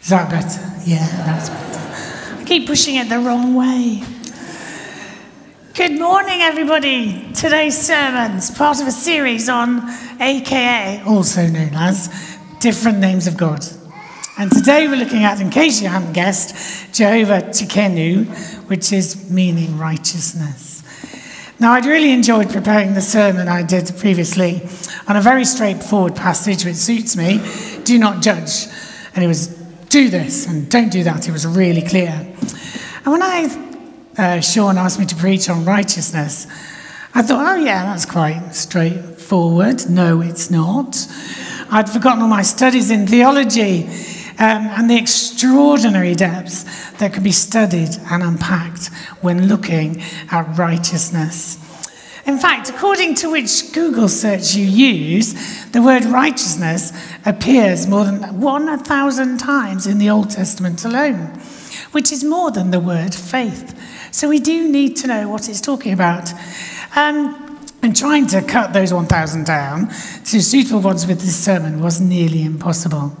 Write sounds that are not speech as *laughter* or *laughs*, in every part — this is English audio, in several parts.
Is that better? Yeah, that's better. I keep pushing it the wrong way. Good morning, everybody. Today's sermon's part of a series on AKA, also known as Different Names of God. And today we're looking at, in case you haven't guessed, Jehovah Tsidkenu, which is meaning righteousness. Now, I'd really enjoyed preparing the sermon I did previously on a very straightforward passage which suits me do not judge. And it was do this and don't do that. It was really clear. And when I, uh, Sean asked me to preach on righteousness, I thought, oh, yeah, that's quite straightforward. No, it's not. I'd forgotten all my studies in theology um, and the extraordinary depths that can be studied and unpacked when looking at righteousness. In fact, according to which Google search you use, the word righteousness appears more than 1,000 times in the Old Testament alone, which is more than the word faith. So we do need to know what it's talking about. Um, and trying to cut those 1,000 down to suitable ones with this sermon was nearly impossible.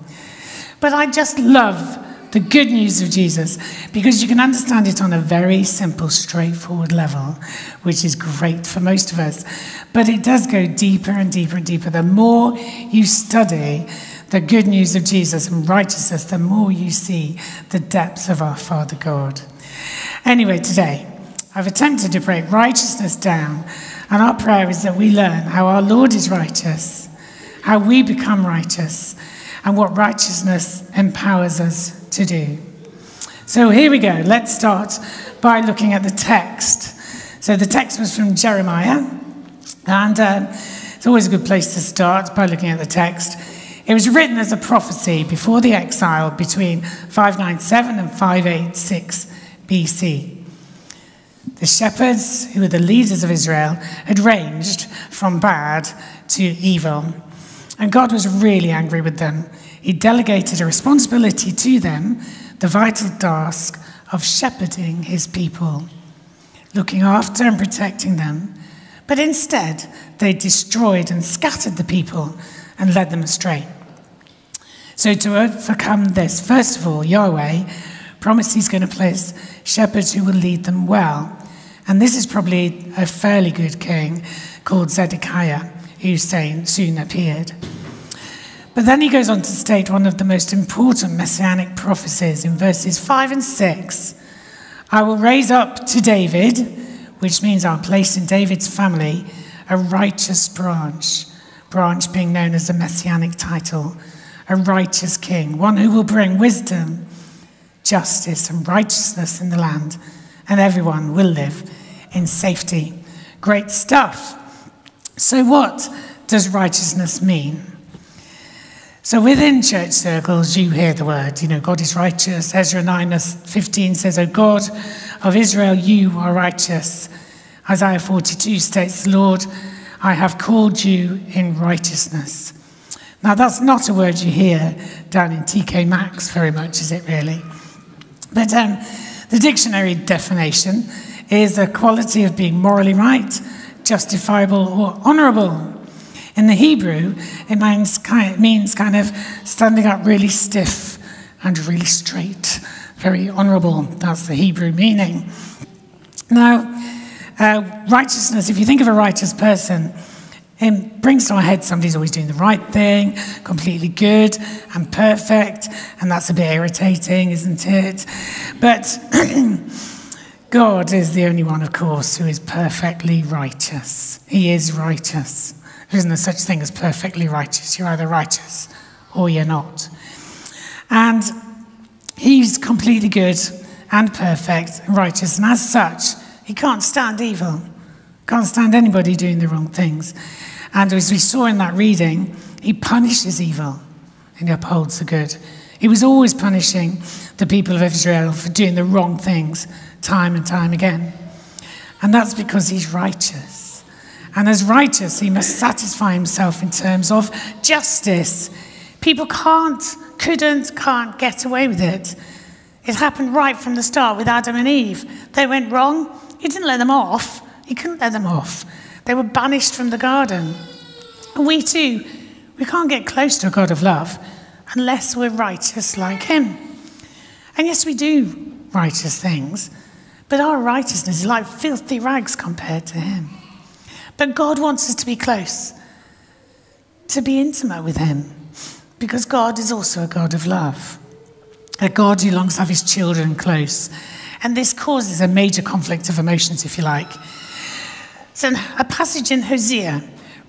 But I just love the good news of Jesus because you can understand it on a very simple, straightforward level, which is great for most of us. But it does go deeper and deeper and deeper. The more you study the good news of Jesus and righteousness, the more you see the depths of our Father God. Anyway, today, I've attempted to break righteousness down, and our prayer is that we learn how our Lord is righteous, how we become righteous and what righteousness empowers us to do. So here we go. Let's start by looking at the text. So the text was from Jeremiah, and uh, it's always a good place to start by looking at the text. It was written as a prophecy before the exile between 597 and 586 BC. The shepherds, who were the leaders of Israel, had ranged from bad to evil. And God was really angry with them. He delegated a responsibility to them, the vital task of shepherding his people, looking after and protecting them. But instead, they destroyed and scattered the people and led them astray. So, to overcome this, first of all, Yahweh promised he's going to place shepherds who will lead them well. And this is probably a fairly good king called Zedekiah who soon appeared. But then he goes on to state one of the most important messianic prophecies in verses 5 and 6. I will raise up to David, which means I'll place in David's family a righteous branch, branch being known as a messianic title, a righteous king, one who will bring wisdom, justice, and righteousness in the land, and everyone will live in safety. Great stuff. So, what does righteousness mean? So, within church circles, you hear the word, you know, God is righteous. Ezra 9 15 says, O God of Israel, you are righteous. Isaiah 42 states, Lord, I have called you in righteousness. Now, that's not a word you hear down in TK Maxx very much, is it really? But um, the dictionary definition is a quality of being morally right, justifiable, or honourable. In the Hebrew, it means kind, of, standing up really stiff and really straight, very honourable. That's the Hebrew meaning. Now, uh, righteousness, if you think of a righteous person, it brings to our head somebody's always doing the right thing, completely good and perfect, and that's a bit irritating, isn't it? But *clears throat* God is the only one, of course, who is perfectly righteous. He is righteous. There isn't a such thing as perfectly righteous. You're either righteous or you're not. And He's completely good and perfect and righteous. And as such, He can't stand evil, can't stand anybody doing the wrong things. And as we saw in that reading, He punishes evil and He upholds the good. He was always punishing the people of Israel for doing the wrong things time and time again. And that's because he's righteous. And as righteous, he must satisfy himself in terms of justice. People can't, couldn't, can't get away with it. It happened right from the start with Adam and Eve. They went wrong. He didn't let them off. He couldn't let them off. They were banished from the garden. And we too, we can't get close to a God of love unless we're righteous like Him. And yes, we do righteous things, but our righteousness is like filthy rags compared to Him. But God wants us to be close, to be intimate with Him, because God is also a God of love, a God who longs to have His children close. And this causes a major conflict of emotions, if you like. So, a passage in Hosea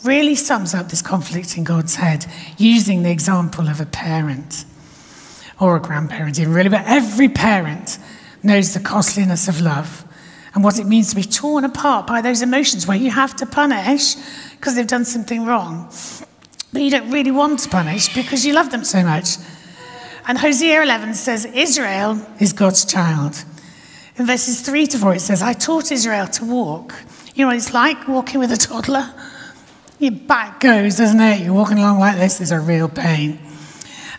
really sums up this conflict in God's head using the example of a parent or a grandparent, even really, but every parent knows the costliness of love and what it means to be torn apart by those emotions where you have to punish because they've done something wrong. But you don't really want to punish because you love them so much. And Hosea 11 says, Israel is God's child. In verses 3 to 4, it says, I taught Israel to walk. You know what it's like walking with a toddler? Your back goes, doesn't it? You're walking along like this, there's a real pain.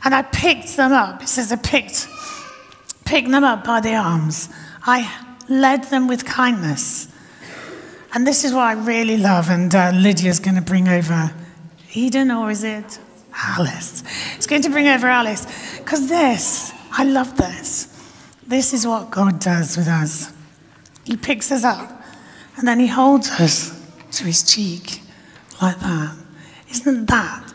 And I picked them up. It says I picked, picked them up by the arms. I led them with kindness. And this is what I really love. And uh, Lydia's going to bring over Eden, or is it Alice? It's going to bring over Alice. Because this, I love this. This is what God does with us. He picks us up and then he holds us to his cheek like that. Isn't that?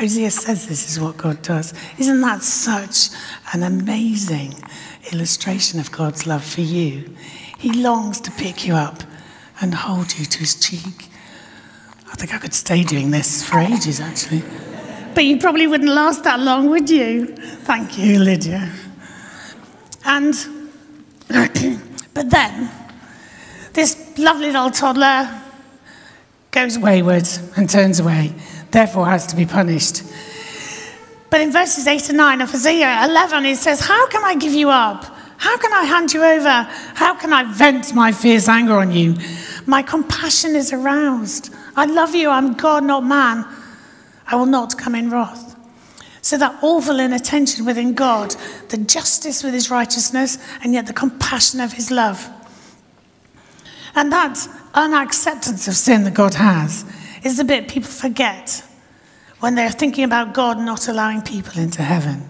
Hosea says this is what God does. Isn't that such an amazing illustration of God's love for you? He longs to pick you up and hold you to his cheek. I think I could stay doing this for ages, actually. But you probably wouldn't last that long, would you? Thank you, Lydia. And, *clears throat* but then, this lovely little toddler goes wayward and turns away, therefore has to be punished. But in verses 8 and 9 of Hosea 11, it says, How can I give you up? How can I hand you over? How can I vent my fierce anger on you? My compassion is aroused. I love you. I'm God, not man. I will not come in wrath. So that awful inattention within God, the justice with his righteousness, and yet the compassion of his love. And that unacceptance of sin that God has is the bit people forget when they're thinking about God not allowing people into heaven.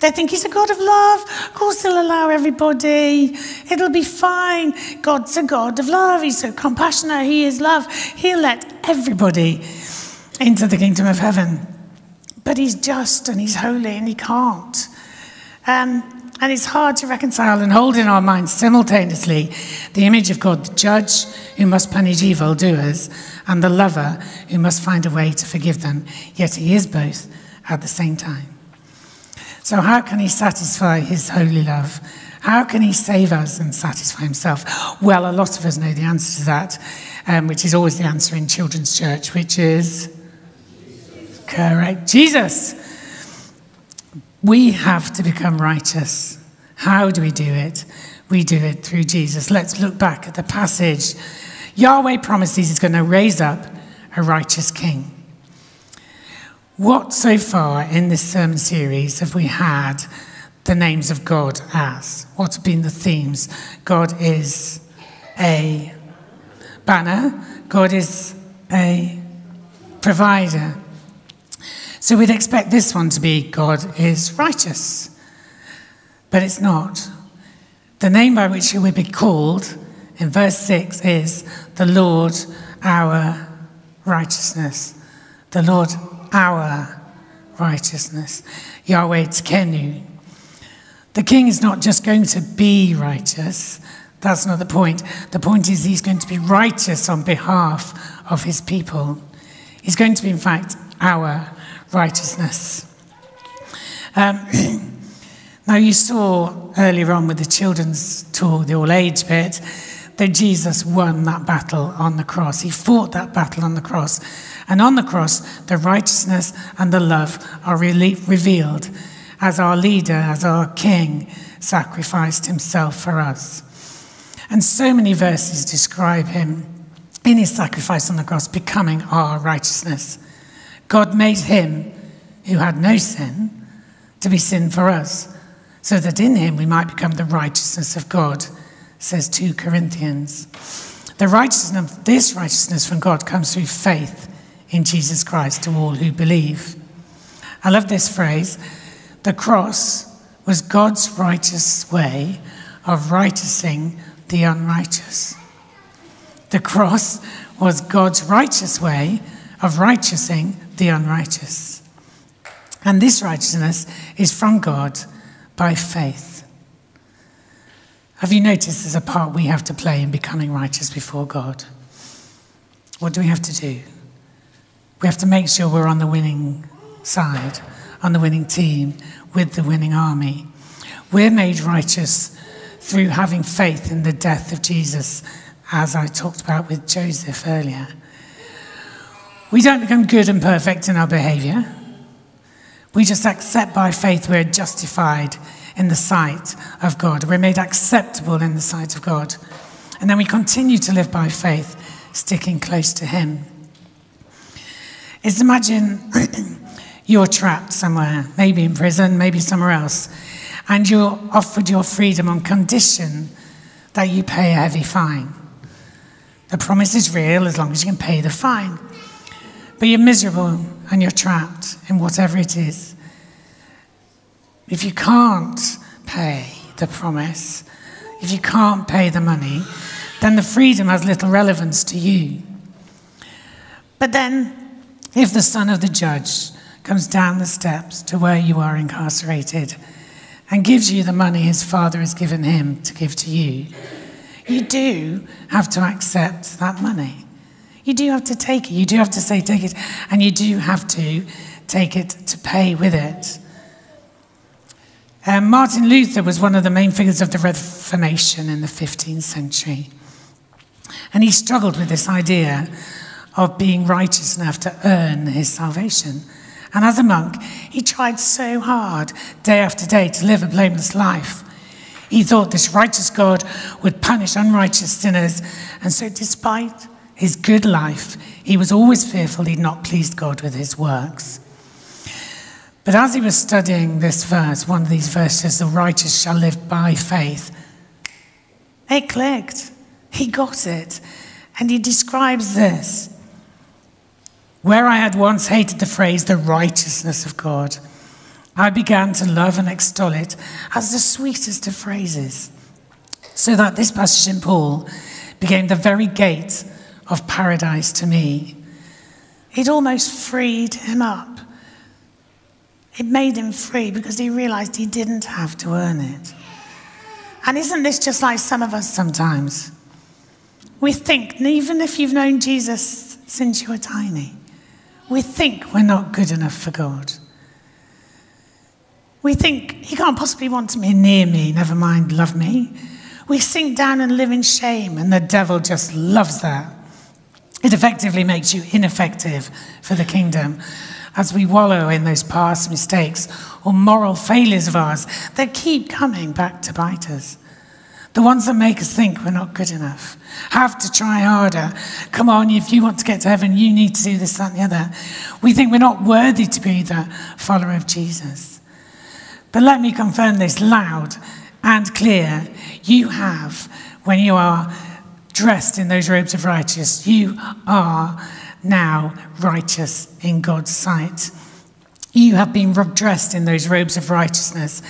They think he's a God of love. Of course, he'll allow everybody. It'll be fine. God's a God of love. He's so compassionate. He is love. He'll let everybody into the kingdom of heaven. But he's just and he's holy and he can't. Um, and it's hard to reconcile and hold in our minds simultaneously the image of God, the judge who must punish evildoers, and the lover who must find a way to forgive them. Yet he is both at the same time. So, how can he satisfy his holy love? How can he save us and satisfy himself? Well, a lot of us know the answer to that, um, which is always the answer in children's church, which is correct Jesus. We have to become righteous. How do we do it? We do it through Jesus. Let's look back at the passage. Yahweh promises he's going to raise up a righteous king. What so far in this sermon series have we had the names of God as? What have been the themes? God is a banner, God is a provider. So we'd expect this one to be God is righteous. But it's not. The name by which he will be called in verse 6 is the Lord our righteousness. The Lord our righteousness. Yahweh Tsidkenu. The king is not just going to be righteous. That's not the point. The point is he's going to be righteous on behalf of his people. He's going to be, in fact, our righteousness. Um, *clears throat* now, you saw earlier on with the children's tour, the all age bit, that Jesus won that battle on the cross. He fought that battle on the cross. And on the cross, the righteousness and the love are revealed as our leader, as our king, sacrificed himself for us. And so many verses describe him in his sacrifice on the cross becoming our righteousness. God made him who had no sin to be sin for us, so that in him we might become the righteousness of God, says 2 Corinthians. The righteousness, this righteousness from God comes through faith in Jesus Christ to all who believe. I love this phrase. The cross was God's righteous way of righteousing the unrighteous. The cross was God's righteous way of righteousing the unrighteous. And this righteousness is from God by faith. Have you noticed there's a part we have to play in becoming righteous before God? What do we have to do? We have to make sure we're on the winning side, on the winning team, with the winning army. We're made righteous through having faith in the death of Jesus, as I talked about with Joseph earlier. We don't become good and perfect in our behavior. We just accept by faith we're justified in the sight of God. We're made acceptable in the sight of God. And then we continue to live by faith, sticking close to Him. Is imagine *clears throat* you're trapped somewhere, maybe in prison, maybe somewhere else, and you're offered your freedom on condition that you pay a heavy fine. The promise is real as long as you can pay the fine. But you're miserable and you're trapped in whatever it is. If you can't pay the promise, if you can't pay the money, then the freedom has little relevance to you. But then, if the son of the judge comes down the steps to where you are incarcerated and gives you the money his father has given him to give to you, you do have to accept that money. You do have to take it. You do have to say, take it. And you do have to take it to pay with it. Um, Martin Luther was one of the main figures of the Reformation in the 15th century. And he struggled with this idea of being righteous enough to earn his salvation. And as a monk, he tried so hard, day after day, to live a blameless life. He thought this righteous God would punish unrighteous sinners. And so, despite his good life, he was always fearful he'd not pleased God with his works. But as he was studying this verse, one of these verses, the righteous shall live by faith, it clicked. He got it. And he describes this. Where I had once hated the phrase, the righteousness of God, I began to love and extol it as the sweetest of phrases. So that this passage in Paul became the very gate of paradise to me. It almost freed him up. It made him free because he realized he didn't have to earn it. And isn't this just like some of us sometimes? We think, even if you've known Jesus since you were tiny, we think we're not good enough for God. We think he can't possibly want be near me, never mind love me. We sink down and live in shame, and the devil just loves that. It effectively makes you ineffective for the kingdom as we wallow in those past mistakes or moral failures of ours that keep coming back to bite us. The ones that make us think we're not good enough, have to try harder. Come on, if you want to get to heaven, you need to do this, that, and the other. We think we're not worthy to be the follower of Jesus. But let me confirm this loud and clear. You have, when you are dressed in those robes of righteousness, you are now righteous in God's sight. You have been dressed in those robes of righteousness.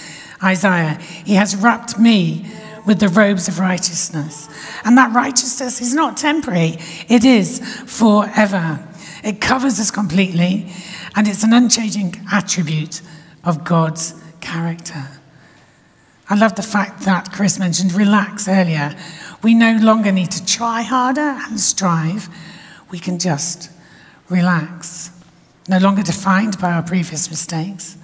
Isaiah, he has wrapped me with the robes of righteousness. And that righteousness is not temporary, it is forever. It covers us completely, and it's an unchanging attribute of God's character. I love the fact that Chris mentioned relax earlier. We no longer need to try harder and strive we can just relax, no longer defined by our previous mistakes,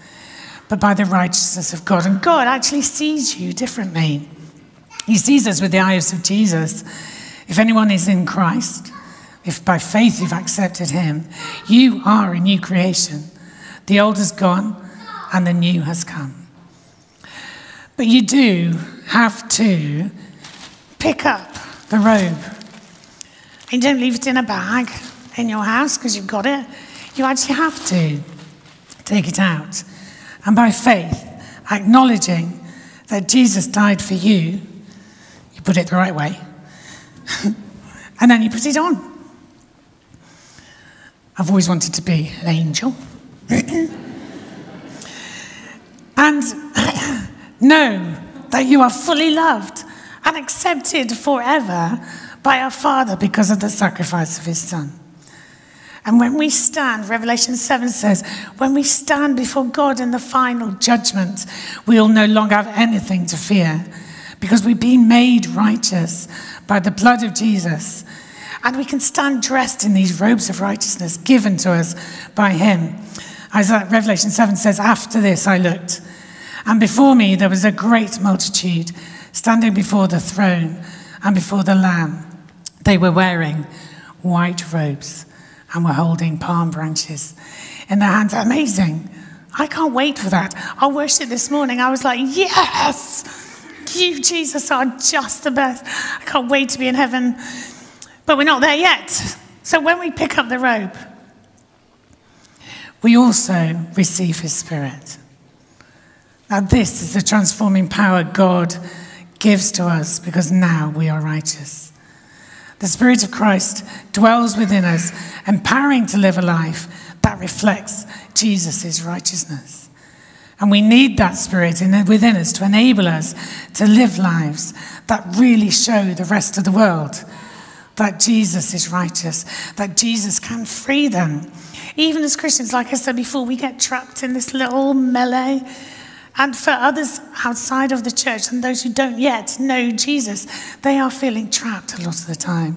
but by the righteousness of God. And God actually sees you differently. He sees us with the eyes of Jesus. If anyone is in Christ, if by faith you've accepted him, you are a new creation. The old has gone and the new has come. But you do have to pick up the robe you don't leave it in a bag in your house because you've got it. You actually have to take it out. And by faith, acknowledging that Jesus died for you, you put it the right way. *laughs* and then you put it on. I've always wanted to be an angel. *clears throat* and *clears throat* know that you are fully loved and accepted forever by our Father because of the sacrifice of his Son. And when we stand, Revelation 7 says, when we stand before God in the final judgment, we will no longer have anything to fear because we've been made righteous by the blood of Jesus. And we can stand dressed in these robes of righteousness given to us by Him. As Revelation 7 says, After this I looked, and before me there was a great multitude standing before the throne and before the Lamb. They were wearing white robes and were holding palm branches in their hands. Amazing. I can't wait for that. I worship this morning, I was like, yes, you, Jesus, are just the best. I can't wait to be in heaven. But we're not there yet. So when we pick up the robe, we also receive his spirit. Now, this is the transforming power God gives to us because now we are righteous. The Spirit of Christ dwells within us, empowering to live a life that reflects Jesus' righteousness. And we need that Spirit in, within us to enable us to live lives that really show the rest of the world that Jesus is righteous, that Jesus can free them. Even as Christians, like I said before, we get trapped in this little melee and for others outside of the church and those who don't yet know Jesus, they are feeling trapped a lot of the time.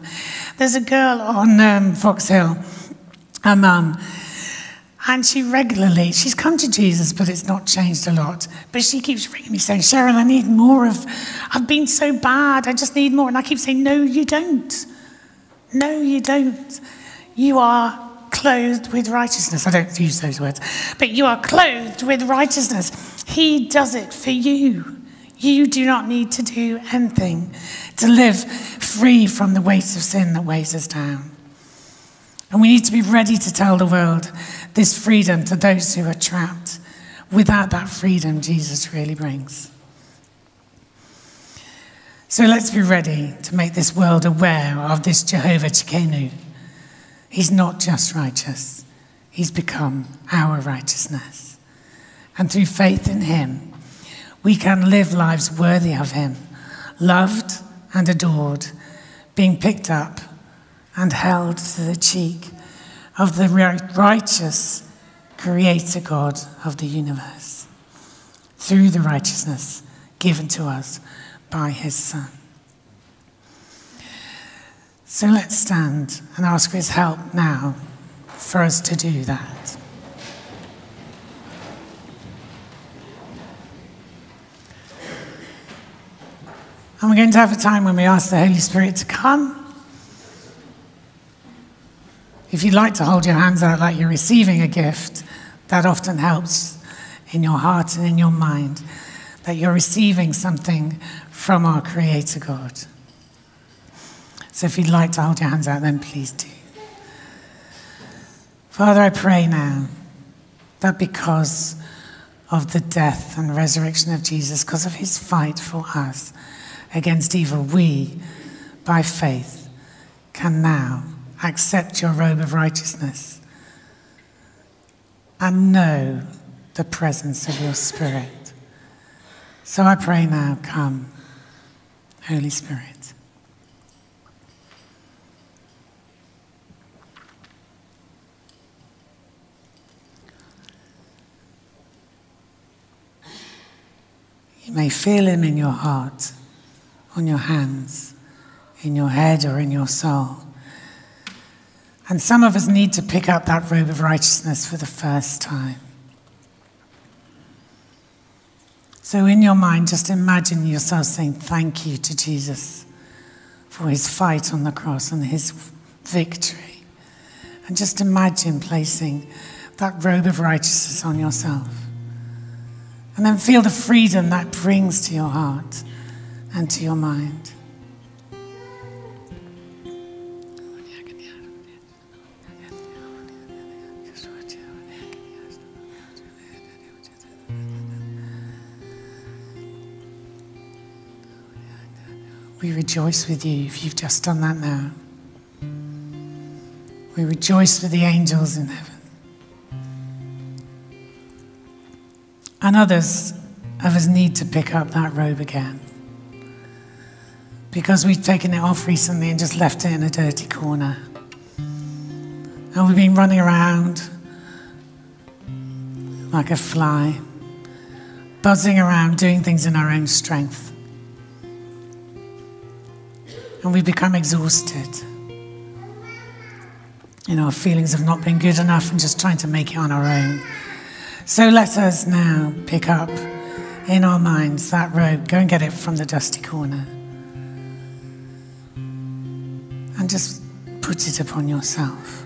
There's a girl on um, Fox Hill, her mum, and she regularly, she's come to Jesus, but it's not changed a lot. But she keeps ringing me saying, Cheryl, I need more of, I've been so bad, I just need more. And I keep saying, no, you don't. No, you don't. You are clothed with righteousness. I don't use those words, but you are clothed with righteousness. He does it for you. You do not need to do anything to live free from the weight of sin that weighs us down. And we need to be ready to tell the world this freedom to those who are trapped without that freedom Jesus really brings. So let's be ready to make this world aware of this Jehovah Tsidkenu. He's not just righteous, he's become our righteousness and through faith in Him, we can live lives worthy of Him, loved and adored, being picked up and held to the cheek of the righteous Creator God of the universe through the righteousness given to us by His Son. So let's stand and ask for His help now for us to do that. And we're going to have a time when we ask the Holy Spirit to come. If you'd like to hold your hands out like you're receiving a gift, that often helps in your heart and in your mind that you're receiving something from our Creator God. So if you'd like to hold your hands out, then please do. Father, I pray now that because of the death and resurrection of Jesus, because of his fight for us, against evil, we, by faith, can now accept your robe of righteousness and know the presence of your Spirit. So I pray now, come, Holy Spirit. You may feel him in your heart on your hands, in your head, or in your soul. And some of us need to pick up that robe of righteousness for the first time. So, in your mind, just imagine yourself saying thank you to Jesus for his fight on the cross and his victory. And just imagine placing that robe of righteousness on yourself. And then feel the freedom that brings to your heart and to your mind. We rejoice with you if you've just done that now. We rejoice with the angels in heaven. And others of us need to pick up that robe again. Because we've taken it off recently and just left it in a dirty corner. And we've been running around like a fly, buzzing around, doing things in our own strength. And we become exhausted in our feelings of not being good enough and just trying to make it on our own. So let us now pick up in our minds that robe. Go and get it from the dusty corner. Just put it upon yourself.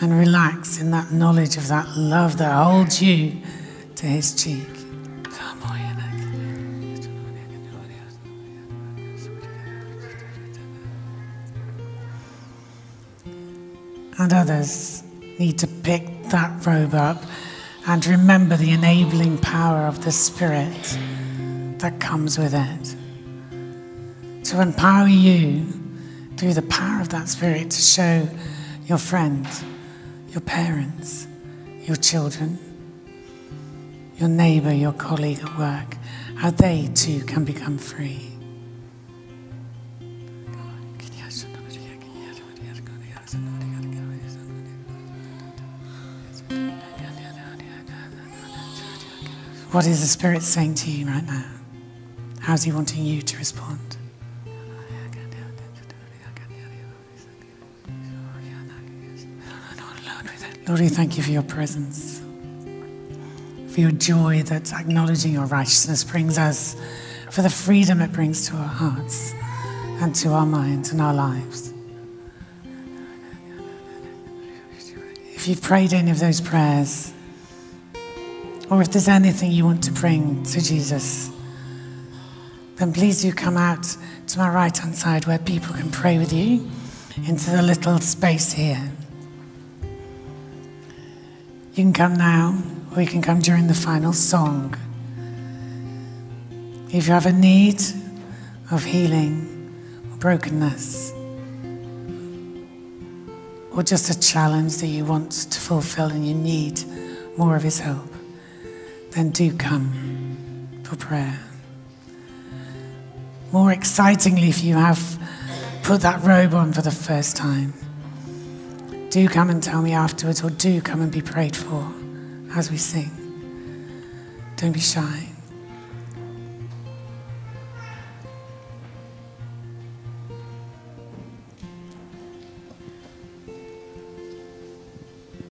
And relax in that knowledge of that love that holds you to his cheek. And others need to pick that robe up and remember the enabling power of the Spirit that comes with it. To empower you through the power of that Spirit to show your friends, your parents, your children, your neighbor, your colleague at work, how they too can become free. What is the Spirit saying to you right now? How's He wanting you to respond? Lord, we thank you for your presence, for your joy that acknowledging your righteousness brings us, for the freedom it brings to our hearts and to our minds and our lives. If you've prayed any of those prayers, or if there's anything you want to bring to Jesus, then please do come out to my right hand side where people can pray with you into the little space here. You can come now, or you can come during the final song. If you have a need of healing or brokenness, or just a challenge that you want to fulfill and you need more of His help, then do come for prayer. More excitingly, if you have put that robe on for the first time, do come and tell me afterwards, or do come and be prayed for as we sing. Don't be shy.